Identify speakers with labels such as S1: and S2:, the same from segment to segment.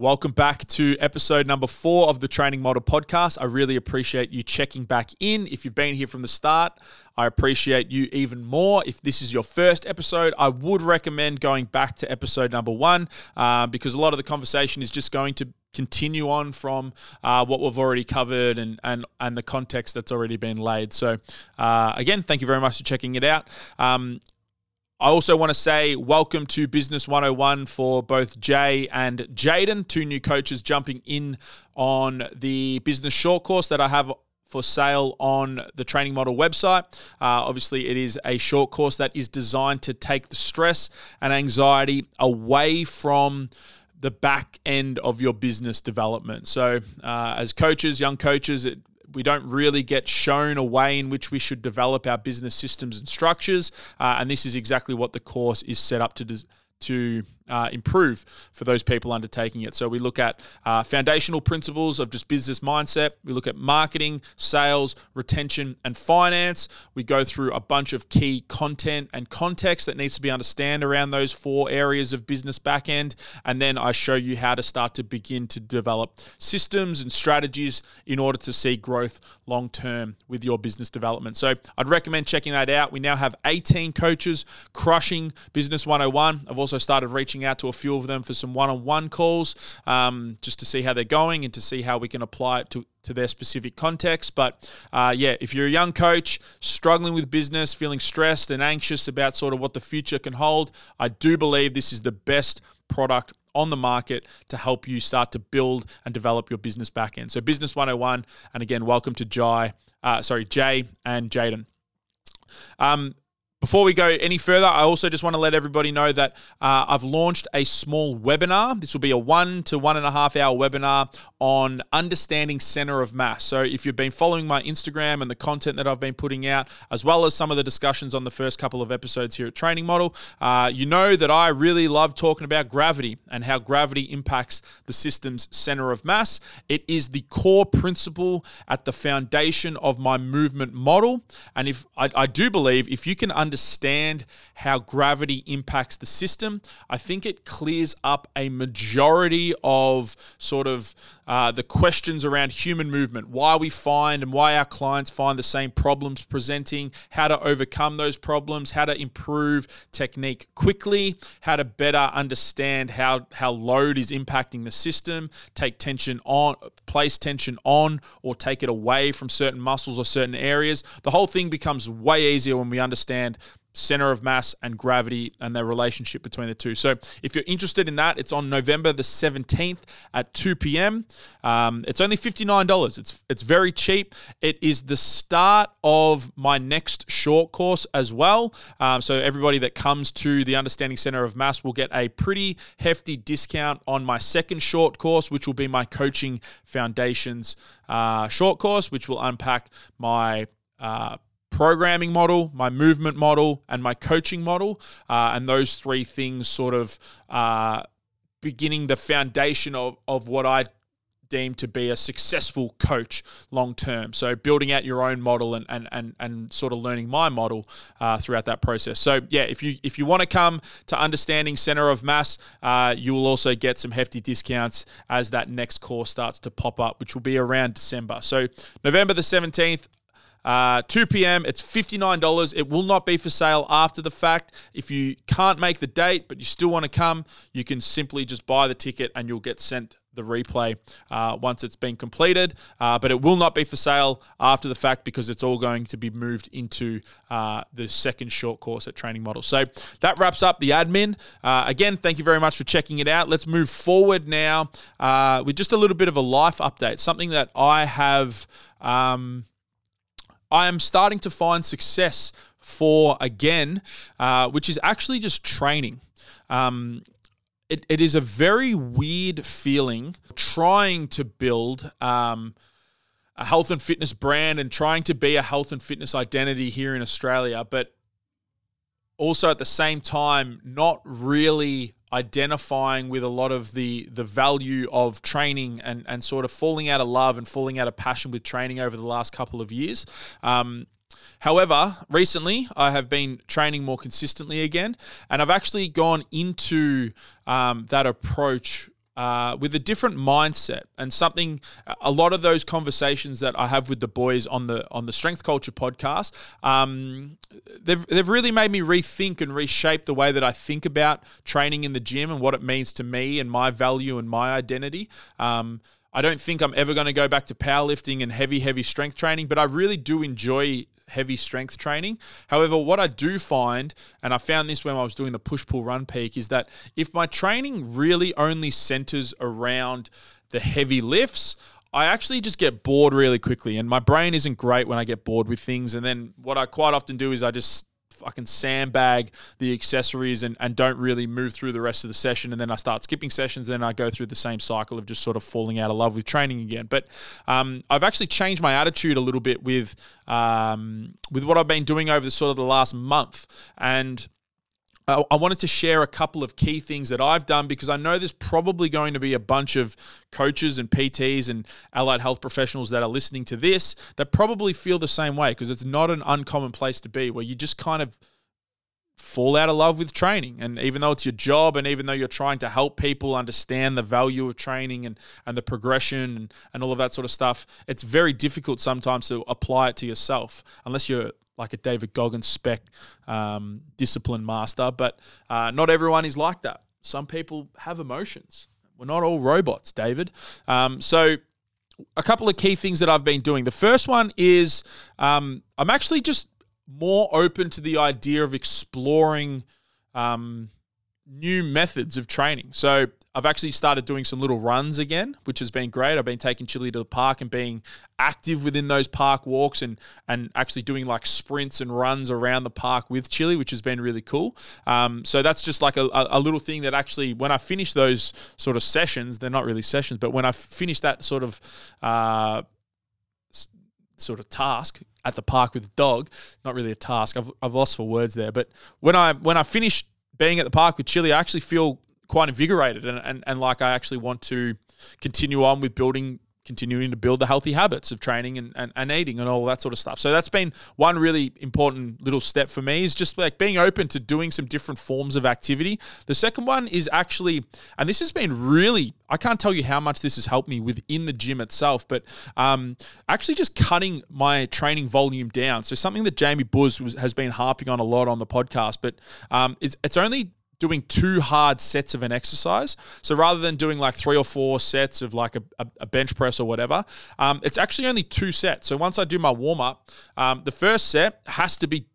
S1: Welcome back to episode number four of the Training Model Podcast. I really appreciate you checking back in. If you've been here from the start, I appreciate you even more. If this is your first episode, I would recommend going back to episode number one uh, because a lot of the conversation is just going to continue on from uh, what we've already covered and, and, and the context that's already been laid. So, uh, again, thank you very much for checking it out. Um, I also want to say welcome to Business 101 for both Jay and Jaden, two new coaches jumping in on the business short course that I have for sale on the training model website. Uh, obviously, it is a short course that is designed to take the stress and anxiety away from the back end of your business development. So, uh, as coaches, young coaches, it we don't really get shown a way in which we should develop our business systems and structures. Uh, and this is exactly what the course is set up to do to uh, improve for those people undertaking it. So we look at uh, foundational principles of just business mindset. We look at marketing, sales, retention, and finance. We go through a bunch of key content and context that needs to be understand around those four areas of business backend. And then I show you how to start to begin to develop systems and strategies in order to see growth long term with your business development. So I'd recommend checking that out. We now have 18 coaches crushing Business 101. I've also started reaching reaching out to a few of them for some one-on-one calls, um, just to see how they're going and to see how we can apply it to to their specific context. But uh, yeah, if you're a young coach struggling with business, feeling stressed and anxious about sort of what the future can hold, I do believe this is the best product on the market to help you start to build and develop your business back end. So Business 101, and again, welcome to Jai, uh, sorry, Jay and Jaden. Um, before we go any further, I also just want to let everybody know that uh, I've launched a small webinar. This will be a one to one and a half hour webinar on understanding center of mass. So, if you've been following my Instagram and the content that I've been putting out, as well as some of the discussions on the first couple of episodes here at Training Model, uh, you know that I really love talking about gravity and how gravity impacts the system's center of mass. It is the core principle at the foundation of my movement model. And if I, I do believe if you can understand understand how gravity impacts the system, I think it clears up a majority of sort of uh, the questions around human movement, why we find and why our clients find the same problems presenting, how to overcome those problems, how to improve technique quickly, how to better understand how, how load is impacting the system, take tension on, place tension on, or take it away from certain muscles or certain areas. The whole thing becomes way easier when we understand center of mass and gravity and their relationship between the two. So if you're interested in that, it's on November the 17th at 2 p.m. Um, it's only $59. It's it's very cheap. It is the start of my next short course as well. Um, so everybody that comes to the Understanding Center of Mass will get a pretty hefty discount on my second short course, which will be my Coaching Foundations uh, short course, which will unpack my uh, programming model, my movement model, and my coaching model. Uh, and those three things sort of uh, beginning the foundation of, of what I deem to be a successful coach long term. So building out your own model and and and, and sort of learning my model uh, throughout that process. So yeah, if you if you want to come to understanding center of mass, uh, you will also get some hefty discounts as that next course starts to pop up, which will be around December. So November the seventeenth. Uh, 2 p.m. It's $59. It will not be for sale after the fact. If you can't make the date, but you still want to come, you can simply just buy the ticket and you'll get sent the replay uh, once it's been completed. Uh, but it will not be for sale after the fact because it's all going to be moved into uh, the second short course at Training Model. So that wraps up the admin. Uh, again, thank you very much for checking it out. Let's move forward now uh, with just a little bit of a life update, something that I have. Um, I am starting to find success for again, uh, which is actually just training. Um, it, it is a very weird feeling trying to build um, a health and fitness brand and trying to be a health and fitness identity here in Australia, but also at the same time, not really identifying with a lot of the the value of training and and sort of falling out of love and falling out of passion with training over the last couple of years. Um, However, recently I have been training more consistently again, and I've actually gone into um, that approach uh, with a different mindset and something. A lot of those conversations that I have with the boys on the on the Strength Culture podcast, um, they've they've really made me rethink and reshape the way that I think about training in the gym and what it means to me and my value and my identity. Um, I don't think I'm ever going to go back to powerlifting and heavy, heavy strength training, but I really do enjoy heavy strength training. However, what I do find, and I found this when I was doing the push pull run peak, is that if my training really only centers around the heavy lifts, I actually just get bored really quickly, and my brain isn't great when I get bored with things. And then what I quite often do is I just fucking sandbag the accessories and, and don't really move through the rest of the session. And then I start skipping sessions. And Then I go through the same cycle of just sort of falling out of love with training again. But um, I've actually changed my attitude a little bit with um, with what I've been doing over the sort of the last month. And Uh, I wanted to share a couple of key things that I've done because I know there's probably going to be a bunch of coaches and PTs and allied health professionals that are listening to this that probably feel the same way because it's not an uncommon place to be where you just kind of fall out of love with training. And even though it's your job and even though you're trying to help people understand the value of training and, and the progression and, and all of that sort of stuff, it's very difficult sometimes to apply it to yourself unless you're like a David Goggins spec um, discipline master. But uh, not everyone is like that. Some people have emotions. We're not all robots, David. Um, so, a couple of key things that I've been doing. The first one is um, I'm actually just more open to the idea of exploring um, new methods of training. So, I've actually started doing some little runs again, which has been great. I've been taking Chili to the park and being active within those park walks and and actually doing like sprints and runs around the park with Chili, which has been really cool. Um, so that's just like a, a, little thing that actually, when I finish those sort of sessions, they're not really sessions, but when I finish that sort of uh, sort of task at the park with the dog, not really a task. I've, I've lost for words there, but when I when I finish being at the park with Chili, I actually feel quite invigorated and, and, and like I actually want to continue on with building continuing to build the healthy habits of training and, and, and eating and all that sort of stuff. So that's been one really important little step for me is just like being open to doing some different forms of activity. The second one is actually, and this has been really, I can't tell you how much this has helped me within the gym itself, but um, actually just cutting my training volume down. So something that Jamie Buzz was, has been harping on a lot on the podcast, but um, it's, it's only doing two hard sets of an exercise. So rather than doing like three or four sets of like a, a bench press or whatever, um, it's actually only two sets. So once I do my warm up, um, the first set has to be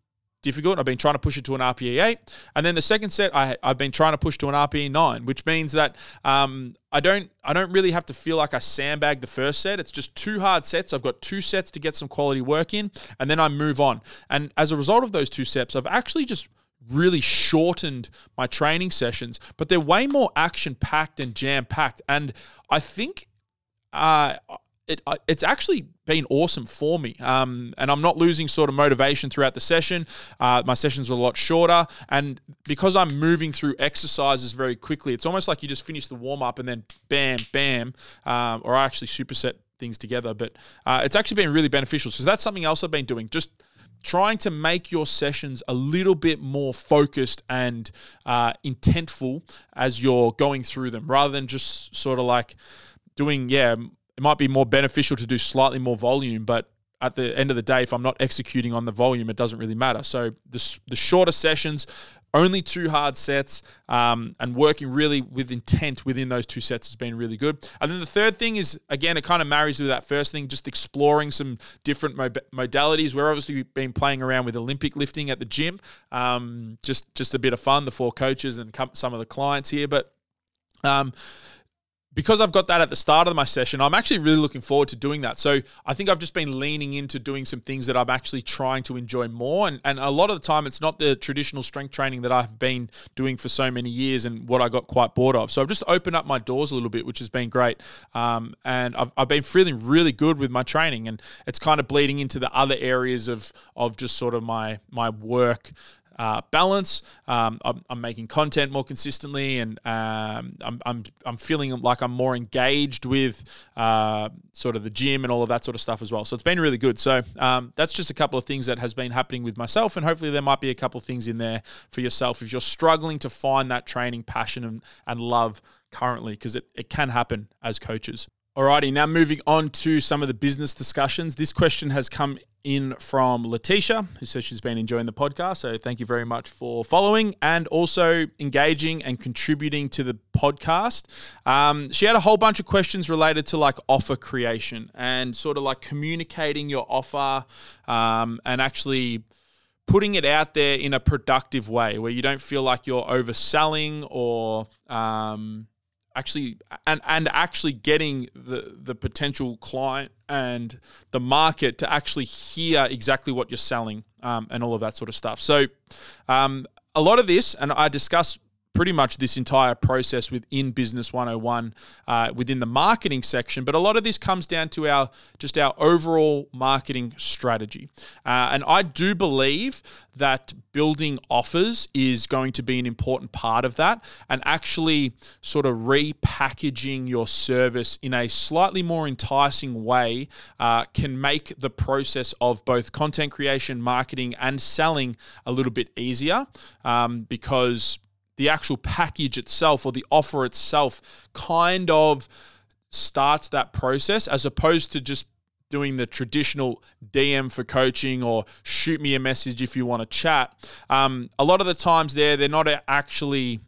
S1: difficult. I've been trying to push it to an RPE 8. And then the second set, I, have been trying to push to an RPE 9, which means that um, I don't I don't really have to feel like I sandbag the first set. It's just two hard sets. I've got two sets to get some quality work in, and then I move on. And as a result of those two sets, I've actually just really shortened my training sessions, but they're way more action packed and jam packed. And I think uh, it, uh, it's actually been awesome for me. Um, and I'm not losing sort of motivation throughout the session. Uh, my sessions are a lot shorter. And because I'm moving through exercises very quickly, it's almost like you just finish the warm up and then bam, bam, um, or I actually superset things together. But uh, it's actually been really beneficial. So that's something else I've been doing. Just trying to make your sessions a little bit more focused and uh, intentful as you're going through them rather than just sort of like doing, yeah, it might be more beneficial to do slightly more volume, but at the end of the day, if I'm not executing on the volume, it doesn't really matter. So the, the shorter sessions, only two hard sets, um, and working really with intent within those two sets has been really good. And then the third thing is, again, it kind of marries with that first thing, just exploring some different modalities. We're obviously been playing around with Olympic lifting at the gym, um, just just a bit of fun. The four coaches and some of the clients here, but. Um, because I've got that at the start of my session, I'm actually really looking forward to doing that. So I think I've just been leaning into doing some things that I'm actually trying to enjoy more. And, and a lot of the time, it's not the traditional strength training that I've been doing for so many years and what I got quite bored of. So I've just opened up my doors a little bit, which has been great. Um, and I've, I've been feeling really good with my training. And it's kind of bleeding into the other areas of, of just sort of my, my work uh, balance. Um, I'm, I'm, making content more consistently, and um, I'm, I'm, I'm feeling like I'm more engaged with uh, sort of the gym and all of that sort of stuff as well. So it's been really good. So um, that's just a couple of things that has been happening with myself, and hopefully there might be a couple of things in there for yourself if you're struggling to find that training passion and, and love currently, because it, it can happen as coaches. Alrighty, now moving on to some of the business discussions. This question has come in from Letitia, who says she's been enjoying the podcast. So thank you very much for following and also engaging and contributing to the podcast. Um, she had a whole bunch of questions related to like offer creation and sort of like communicating your offer um, and actually putting it out there in a productive way where you don't feel like you're overselling or um, actually and and actually getting the the potential client and the market to actually hear exactly what you're selling um, and all of that sort of stuff. So um, a lot of this, and I discuss pretty much this entire process within Business 101 uh, within the marketing section. But a lot of this comes down to our just our overall marketing strategy. Uh, and I do believe that building offers is going to be an important part of that and actually sort of repackaging your service in a slightly more enticing way uh, can make the process of both content creation, marketing, and selling a little bit easier um, because the actual package itself or the offer itself kind of starts that process as opposed to just doing the traditional DM for coaching or shoot me a message if you want to chat. Um, a lot of the times there, they're not actually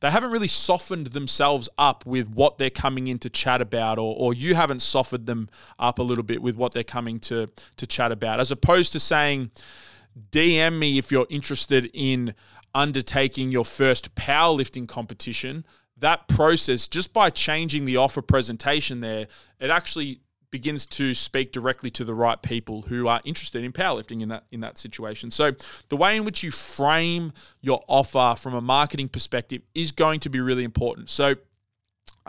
S1: they haven't really softened themselves up with what they're coming in to chat about, or, or you haven't softened them up a little bit with what they're coming to, to chat about, as opposed to saying, DM me if you're interested in undertaking your first powerlifting competition, that process, just by changing the offer presentation there, it actually begins to speak directly to the right people who are interested in powerlifting in that in that situation. So the way in which you frame your offer from a marketing perspective is going to be really important. So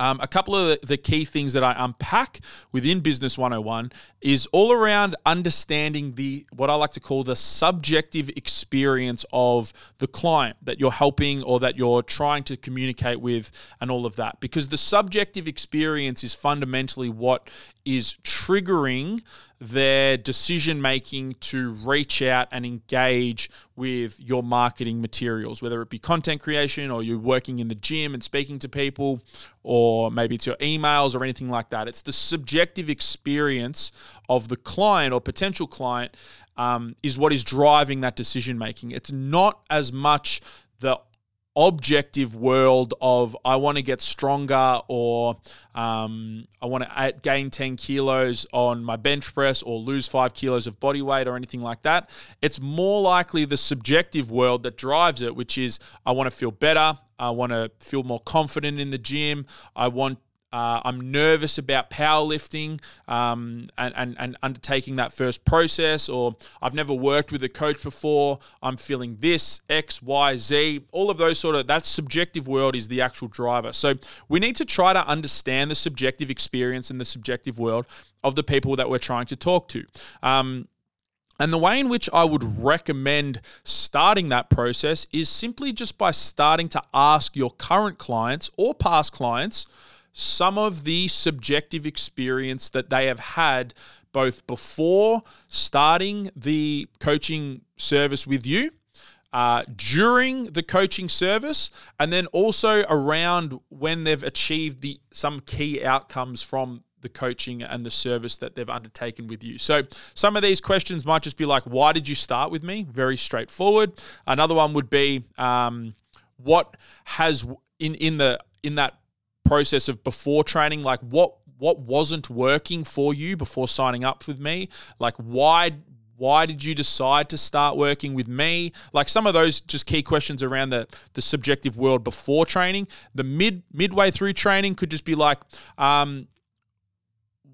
S1: um, a couple of the key things that I unpack within Business 101 is all around understanding the what I like to call the subjective experience of the client that you're helping or that you're trying to communicate with, and all of that. Because the subjective experience is fundamentally what is triggering their decision making to reach out and engage with your marketing materials, whether it be content creation or you're working in the gym and speaking to people, or maybe it's your emails or anything like that. It's the subjective experience of the client or potential client um, is what is driving that decision making. It's not as much the objective world of I want to get stronger or um, I want to gain 10 kilos on my bench press or lose five kilos of body weight or anything like that. It's more likely the subjective world that drives it, which is I want to feel better. I want to feel more confident in the gym. I want uh, I'm nervous about powerlifting um, and, and, and undertaking that first process, or I've never worked with a coach before. I'm feeling this, X, Y, Z. All of those sort of, that subjective world is the actual driver. So we need to try to understand the subjective experience and the subjective world of the people that we're trying to talk to. Um, and the way in which I would recommend starting that process is simply just by starting to ask your current clients or past clients some of the subjective experience that they have had both before starting the coaching service with you, uh, during the coaching service, and then also around when they've achieved the some key outcomes from the coaching and the service that they've undertaken with you. So some of these questions might just be like, "Why did you start with me?" Very straightforward. Another one would be, um, "What has in in the in that process of before training like what what wasn't working for you before signing up with me? Like why why did you decide to start working with me? Like some of those just key questions around the the subjective world before training. The mid midway through training could just be like um,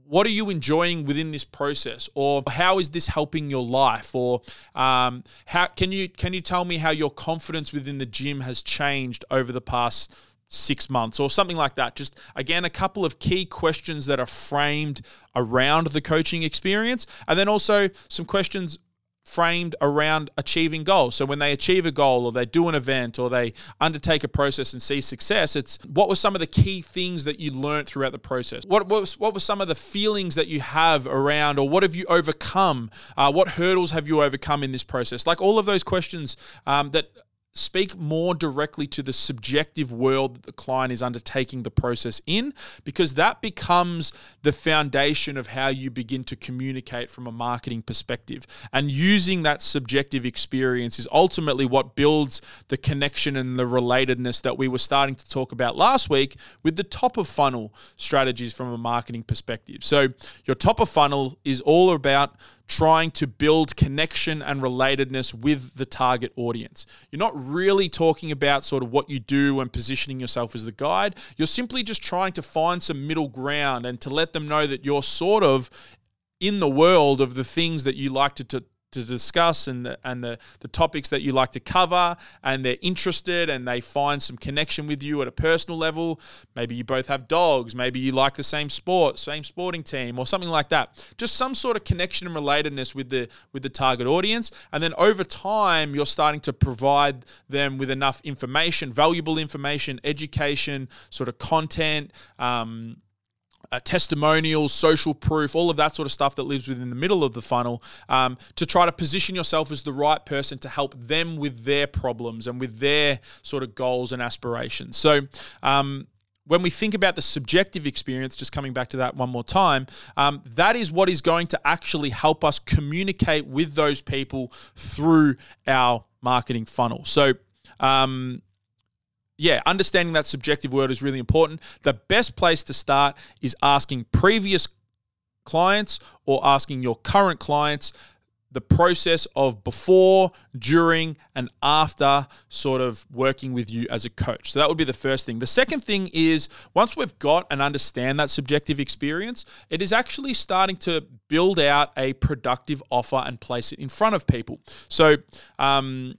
S1: what are you enjoying within this process? Or how is this helping your life? Or um, how can you can you tell me how your confidence within the gym has changed over the past six months or something like that. Just again, a couple of key questions that are framed around the coaching experience, and then also some questions framed around achieving goals. So when they achieve a goal or they do an event or they undertake a process and see success, it's what were some of the key things that you learned throughout the process? What, was, what were some of the feelings that you have around or what have you overcome? Uh, what hurdles have you overcome in this process? Like all of those questions um, that speak more directly to the subjective world that the client is undertaking the process in, because that becomes the foundation of how you begin to communicate from a marketing perspective. And using that subjective experience is ultimately what builds the connection and the relatedness that we were starting to talk about last week with the top of funnel strategies from a marketing perspective. So, your top of funnel is all about trying to build connection and relatedness with the target audience. You're not really talking about sort of what you do and positioning yourself as the guide. You're simply just trying to find some middle ground and to let them know that you're sort of in the world of the things that you like to, to to discuss and the, and the, the topics that you like to cover and they're interested and they find some connection with you at a personal level. Maybe you both have dogs. Maybe you like the same sport same sporting team or something like that. Just some sort of connection and relatedness with the with the target audience. And then over time you're starting to provide them with enough information valuable information education sort of content um, uh, testimonials, social proof, all of that sort of stuff that lives within the middle of the funnel um, to try to position yourself as the right person to help them with their problems and with their sort of goals and aspirations. So, um, when we think about the subjective experience, just coming back to that one more time, um, that is what is going to actually help us communicate with those people through our marketing funnel. So, um, yeah, understanding that subjective word is really important. The best place to start is asking previous clients or asking your current clients the process of before, during, and after sort of working with you as a coach. So that would be the first thing. The second thing is once we've got and understand that subjective experience, it is actually starting to build out a productive offer and place it in front of people. So, um,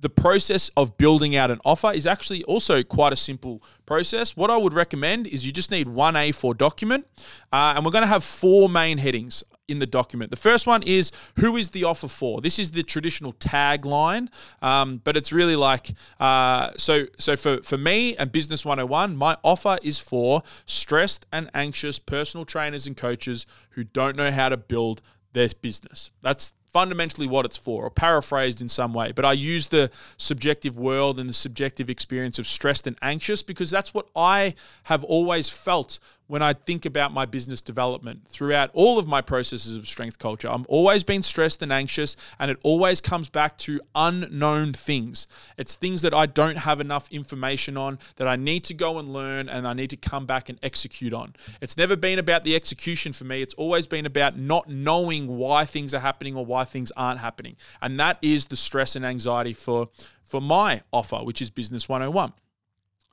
S1: the process of building out an offer is actually also quite a simple process. What I would recommend is you just need one A4 document, uh, and we're going to have four main headings in the document. The first one is who is the offer for? This is the traditional tagline, um, but it's really like uh, so. So for for me and Business 101, my offer is for stressed and anxious personal trainers and coaches who don't know how to build their business. That's fundamentally what it's for, or paraphrased in some way. But I use the subjective world and the subjective experience of stressed and anxious because that's what I have always felt when I think about my business development throughout all of my processes of strength culture. I'm always been stressed and anxious, and it always comes back to unknown things. It's things that I don't have enough information on that I need to go and learn and I need to come back and execute on. It's never been about the execution for me, it's always been about not knowing why things are happening or why things aren't happening. And that is the stress and anxiety for, for my offer, which is Business 101.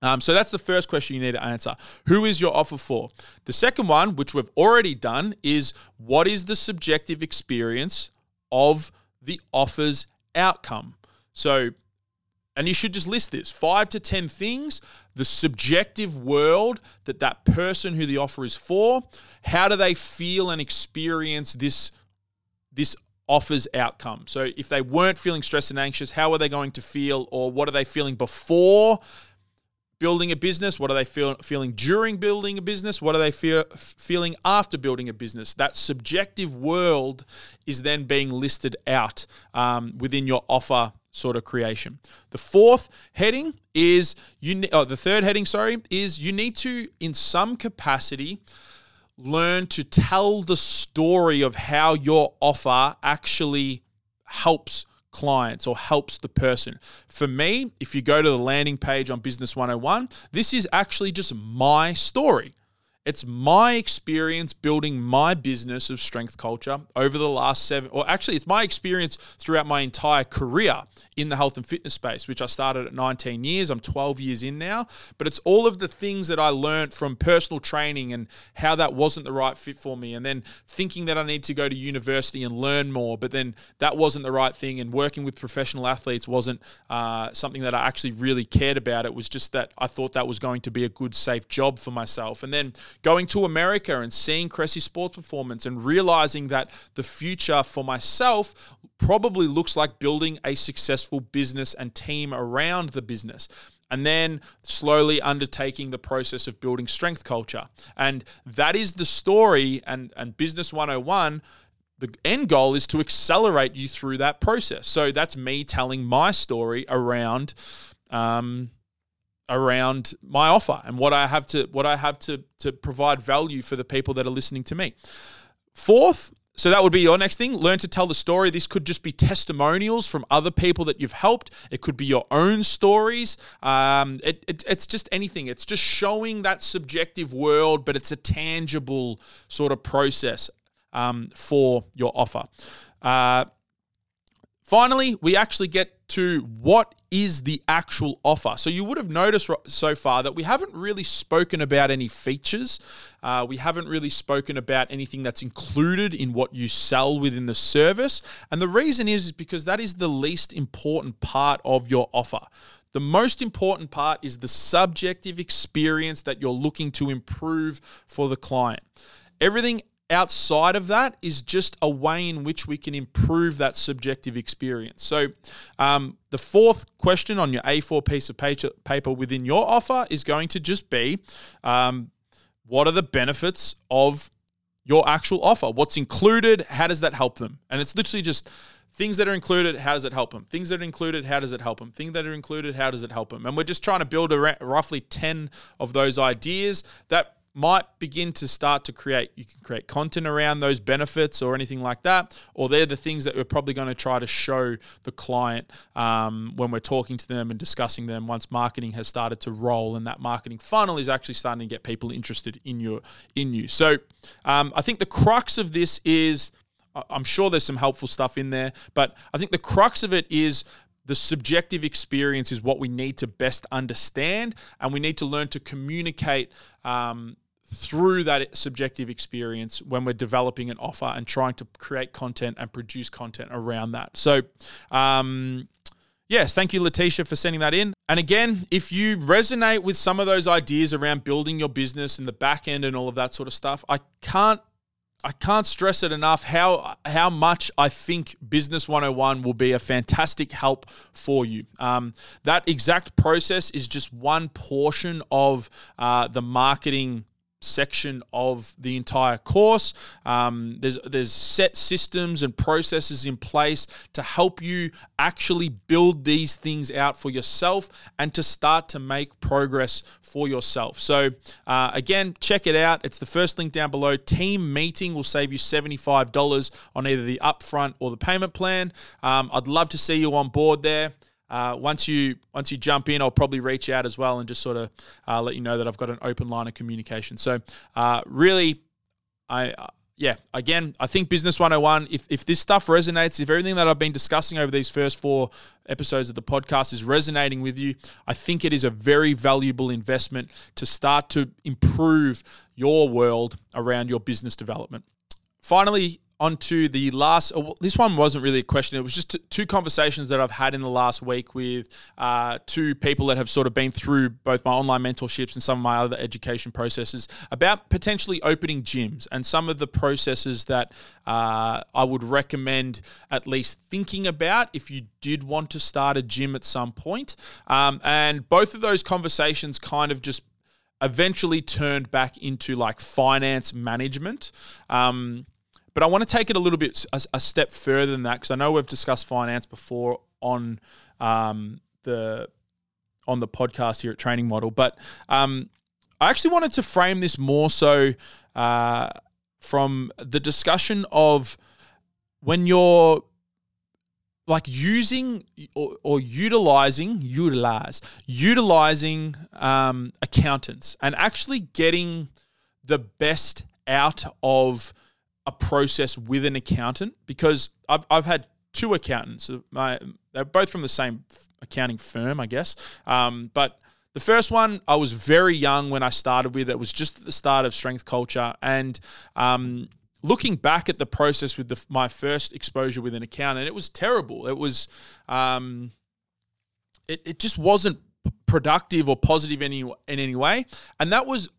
S1: Um, so that's the first question you need to answer. Who is your offer for? The second one, which we've already done, is what is the subjective experience of the offer's outcome? So, and you should just list this five to 10 things, the subjective world that that person who the offer is for, how do they feel and experience this, this offers outcome? So, if they weren't feeling stressed and anxious, how are they going to feel, or what are they feeling before? Building a business? What are they feel, feeling during building a business? What are they feel, feeling after building a business? That subjective world is then being listed out um, within your offer sort of creation. The fourth heading is you. Oh, the third heading, sorry, is you need to, in some capacity, learn to tell the story of how your offer actually helps clients or helps the person. For me, if you go to the landing page on Business 101, this is actually just my story. It's my experience building my business of strength culture over the last seven, or actually, it's my experience throughout my entire career in the health and fitness space, which I started at 19 years. I'm 12 years in now, but it's all of the things that I learned from personal training and how that wasn't the right fit for me. And then thinking that I need to go to university and learn more, but then that wasn't the right thing. And working with professional athletes wasn't uh, something that I actually really cared about. It was just that I thought that was going to be a good, safe job for myself. And then going to America and seeing Cressy Sports Performance and realizing that the future for myself probably looks like building a successful business and team around the business and then slowly undertaking the process of building strength culture. And that is the story and, and Business 101 the end goal is to accelerate you through that process. So that's me telling my story around um, around my offer and what I have to what I have to to provide value for the people that are listening to me. Fourth, so that would be your next thing. Learn to tell the story. This could just be testimonials from other people that you've helped. It could be your own stories. Um, it, it, it's just anything. It's just showing that subjective world, but it's a tangible sort of process um, for your offer. Uh, finally, we actually get to what is the actual offer. So you would have noticed so far that we haven't really spoken about any features. Uh, we haven't really spoken about anything that's included in what you sell within the service. And the reason is, is because that is the least important part of your offer. The most important part is the subjective experience that you're looking to improve for the client. Everything outside of that is just a way in which we can improve that subjective experience. So, um, the fourth question on your A4 piece of paper within your offer is going to just be um, what are the benefits of your actual offer? What's included? How does that help them? And it's literally just things that are included, how does it help them? Things that are included, how does it help them? Things that are included, how does it help them? And we're just trying to build roughly 10 of those ideas that might begin to start to create. You can create content around those benefits or anything like that, or they're the things that we're probably going to try to show the client um, when we're talking to them and discussing them. Once marketing has started to roll, and that marketing funnel is actually starting to get people interested in your in you. So, um, I think the crux of this is. I'm sure there's some helpful stuff in there, but I think the crux of it is the subjective experience is what we need to best understand, and we need to learn to communicate um, through that subjective experience when we're developing an offer and trying to create content and produce content around that. So, um, yes, thank you, Letitia, for sending that in. And again, if you resonate with some of those ideas around building your business and the back end and all of that sort of stuff, I can't I can't stress it enough how how much I think Business 101 will be a fantastic help for you. Um, that exact process is just one portion of uh, the marketing section of the entire course. Um, there's there's set systems and processes in place to help you actually build these things out for yourself and to start to make progress for yourself. So uh, again, check it out. It's the first link down below. Team meeting will save you seventy five dollars on either the upfront or the payment plan. Um, I'd love to see you on board there. Uh, once you once you jump in, I'll probably reach out as well and just sort of uh, let you know that I've got an open line of communication. So uh, really, I uh, yeah, again, I think Business 101, if, if this stuff resonates, if everything that I've been discussing over these first four episodes of the podcast is resonating with you, I think it is a very valuable investment to start to improve your world around your business development. Finally, onto the last. Uh, this one wasn't really a question. It was just two conversations that I've had in the last week with uh, two people that have sort of been through both my online mentorships and some of my other education processes about potentially opening gyms and some of the processes that uh, I would recommend at least thinking about if you did want to start a gym at some point. Um, and both of those conversations kind of just eventually turned back into like finance management. Um, but I want to take it a little bit a, a step further than that because I know we've discussed finance before on um, the on the podcast here at Training Model, but um, I actually wanted to frame this more so uh, from the discussion of when you're like using or, or utilizing utilize utilizing um, accountants and actually getting the best out of a process with an accountant because I've, I've had two accountants. My, they're both from the same accounting firm, I guess. Um, but the first one, I was very young when I started with. It was just at the start of strength culture. And um, looking back at the process with the, my first exposure with an accountant, it was terrible. It was, um, it, it just wasn't productive or positive any, in any way. And that was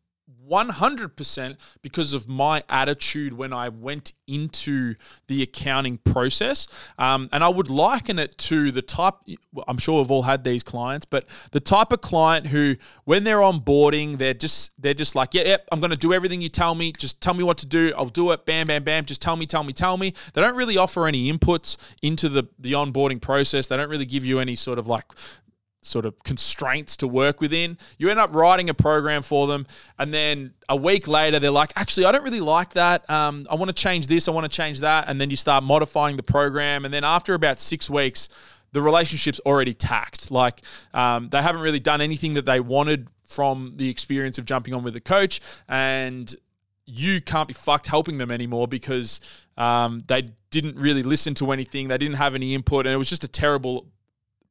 S1: 100% because of my attitude when I went into the accounting process. Um, and I would liken it to the type, I'm sure we've all had these clients, but the type of client who, when they're onboarding, they're just, they're just like, yeah, yep, I'm going to do everything you tell me. Just tell me what to do. I'll do it. Bam, bam, bam. Just tell me, tell me, tell me. They don't really offer any inputs into the, the onboarding process. They don't really give you any sort of like sort of constraints to work within. You end up writing a program for them, and then a week later, they're like, actually, I don't really like that. Um, I want to change this, I want to change that. And then you start modifying the program. And then after about six weeks, the relationship's already taxed. Like um, they haven't really done anything that they wanted from the experience of jumping on with a coach. And you can't be fucked helping them anymore because um, they didn't really listen to anything. They didn't have any input, and it was just a terrible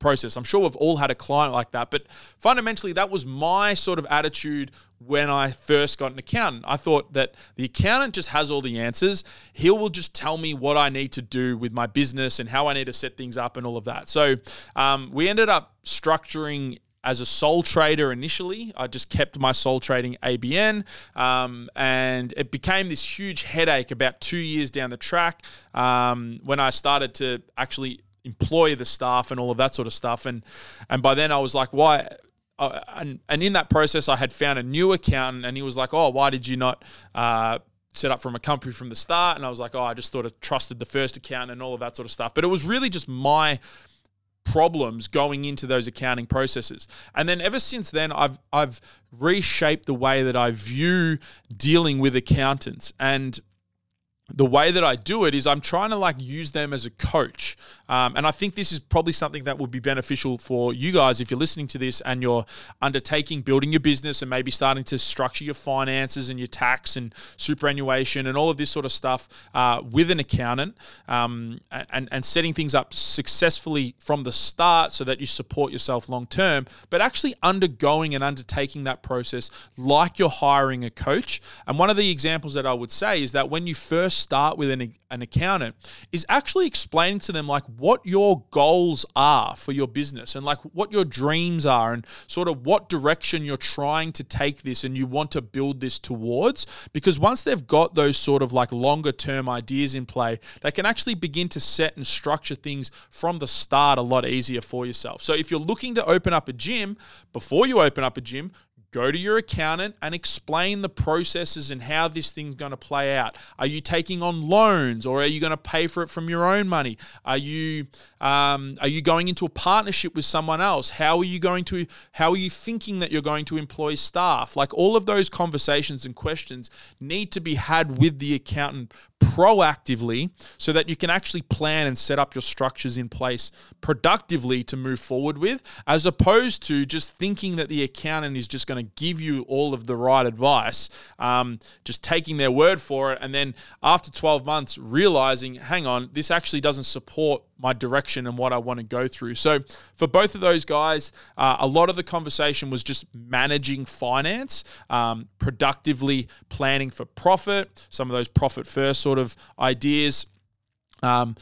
S1: process. I'm sure we've all had a client like that, but fundamentally, that was my sort of attitude when I first got an accountant. I thought that the accountant just has all the answers. He will just tell me what I need to do with my business and how I need to set things up and all of that. So um, we ended up structuring as a sole trader initially. I just kept my sole trading ABN, um, and it became this huge headache about two years down the track um, when I started to actually employ the staff and all of that sort of stuff. And and by then I was like, why? Uh, and and in that process, I had found a new accountant, and he was like, oh, why did you not? Uh, set up from a company from the start and I was like, oh, I just sort of trusted the first accountant and all of that sort of stuff. But it was really just my problems going into those accounting processes. And then ever since then I've I've reshaped the way that I view dealing with accountants and the way that I do it is I'm trying to like use them as a coach. Um, and I think this is probably something that would be beneficial for you guys if you're listening to this and you're undertaking building your business and maybe starting to structure your finances and your tax and superannuation and all of this sort of stuff uh, with an accountant um, and, and setting things up successfully from the start so that you support yourself long term, but actually undergoing and undertaking that process like you're hiring a coach. And one of the examples that I would say is that when you first start with an, an accountant is actually explaining to them like what your goals are for your business and like what your dreams are and sort of what direction you're trying to take this and you want to build this towards. Because once they've got those sort of like longer term ideas in play they can actually begin to set and structure things from the start a lot easier for yourself. So if you're looking to open up a gym before you open up a gym Go to your accountant and explain the processes and how this thing's going to play out. Are you taking on loans or are you going to pay for it from your own money? Are you um, are you going into a partnership with someone else? How are you going to how are you thinking that you're going to employ staff? Like all of those conversations and questions need to be had with the accountant proactively so that you can actually plan and set up your structures in place productively to move forward with, as opposed to just thinking that the accountant is just going to give you all of the right advice, um, just taking their word for it, and then after 12 months realizing, hang on, this actually doesn't support my direction and what I want to go through. So for both of those guys, uh, a lot of the conversation was just managing finance, um, productively planning for profit, some of those profit first sort of ideas. Um,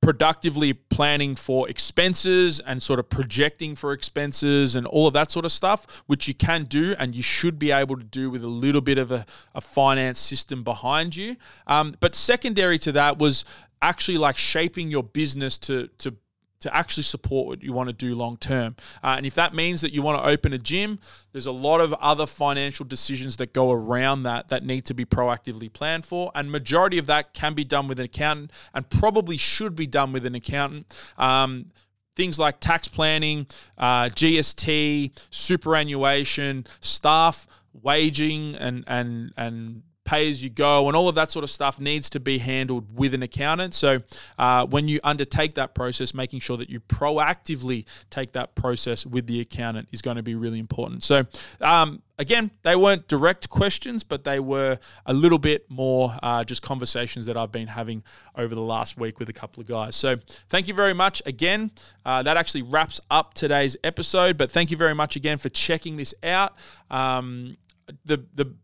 S1: productively planning for expenses and sort of projecting for expenses and all of that sort of stuff, which you can do and you should be able to do with a little bit of a, a finance system behind you. Um, but secondary to that was actually like shaping your business to to to actually support what you want to do long term. Uh, and if that means that you want to open a gym, there's a lot of other financial decisions that go around that that need to be proactively planned for. And majority of that can be done with an accountant and probably should be done with an accountant. Um, things like tax planning, uh, GST, superannuation, staff waging and and and pay as you go, and all of that sort of stuff needs to be handled with an accountant. So uh, when you undertake that process, making sure that you proactively take that process with the accountant is going to be really important. So um, again, they weren't direct questions, but they were a little bit more uh, just conversations that I've been having over the last week with a couple of guys. So thank you very much again. Uh, that actually wraps up today's episode, but thank you very much again for checking this out. Um, the the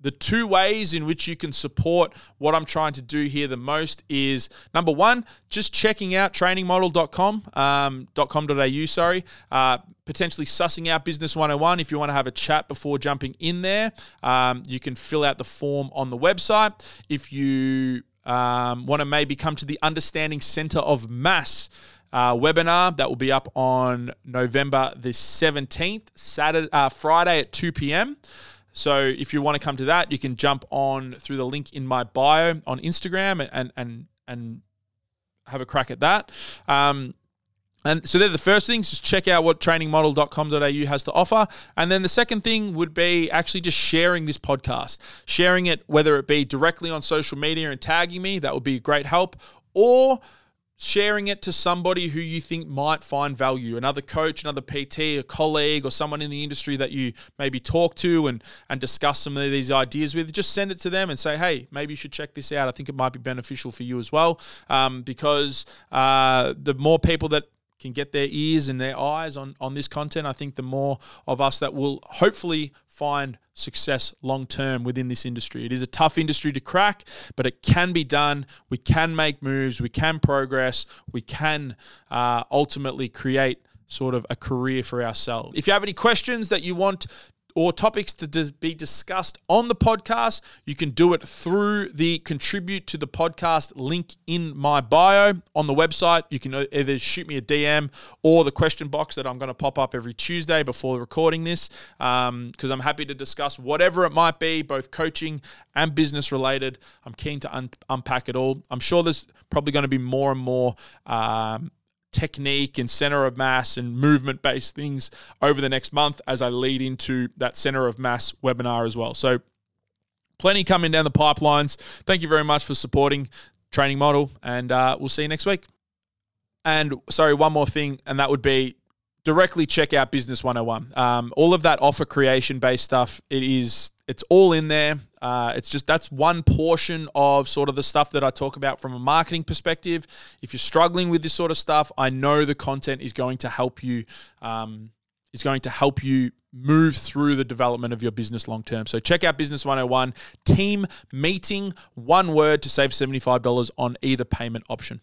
S1: the two ways in which you can support what I'm trying to do here the most is number one, just checking out trainingmodel.com, um, .com.au, sorry, uh, potentially sussing out Business 101. If you want to have a chat before jumping in there, um, you can fill out the form on the website. If you um, want to maybe come to the Understanding Center of Mass, uh, webinar that will be up on November the 17th, Saturday, uh, Friday at 2 p.m. So if you want to come to that, you can jump on through the link in my bio on Instagram and and and have a crack at that. Um, and so they're the first things. Just check out what trainingmodel.com.au has to offer. And then the second thing would be actually just sharing this podcast, sharing it, whether it be directly on social media and tagging me, that would be a great help, or sharing it to somebody who you think might find value another coach another pt a colleague or someone in the industry that you maybe talk to and and discuss some of these ideas with just send it to them and say hey maybe you should check this out. I think it might be beneficial for you as well. Um, because uh, the more people that can get their ears and their eyes on on this content i think the more of us that will hopefully find success long term within this industry. It is a tough industry to crack, but it can be done. We can make moves, we can progress, we can uh, ultimately create sort of a career for ourselves. If you have any questions that you want or topics to dis- be discussed on the podcast, you can do it through the contribute to the podcast link in my bio on the website. You can either shoot me a DM or the question box that I'm going to pop up every Tuesday before recording this, because um, I'm happy to discuss whatever it might be, both coaching and business related. I'm keen to un- unpack it all. I'm sure there's probably going to be more and more. Um, technique and center of mass and movement based things over the next month as I lead into that center of mass webinar as well. So, plenty coming down the pipelines. Thank you very much for supporting Training Model, and uh, we'll see you next week. And sorry, one more thing, and that would be directly check out Business 101. Um, all of that offer creation based stuff, it is it's all in there. Uh, it's just that's one portion of sort of the stuff that I talk about from a marketing perspective. If you're struggling with this sort of stuff, I know the content is going to help you. Um, is going to help you move through the development of your business long term. So check out Business 101 team meeting, one word to save $75 on either payment option.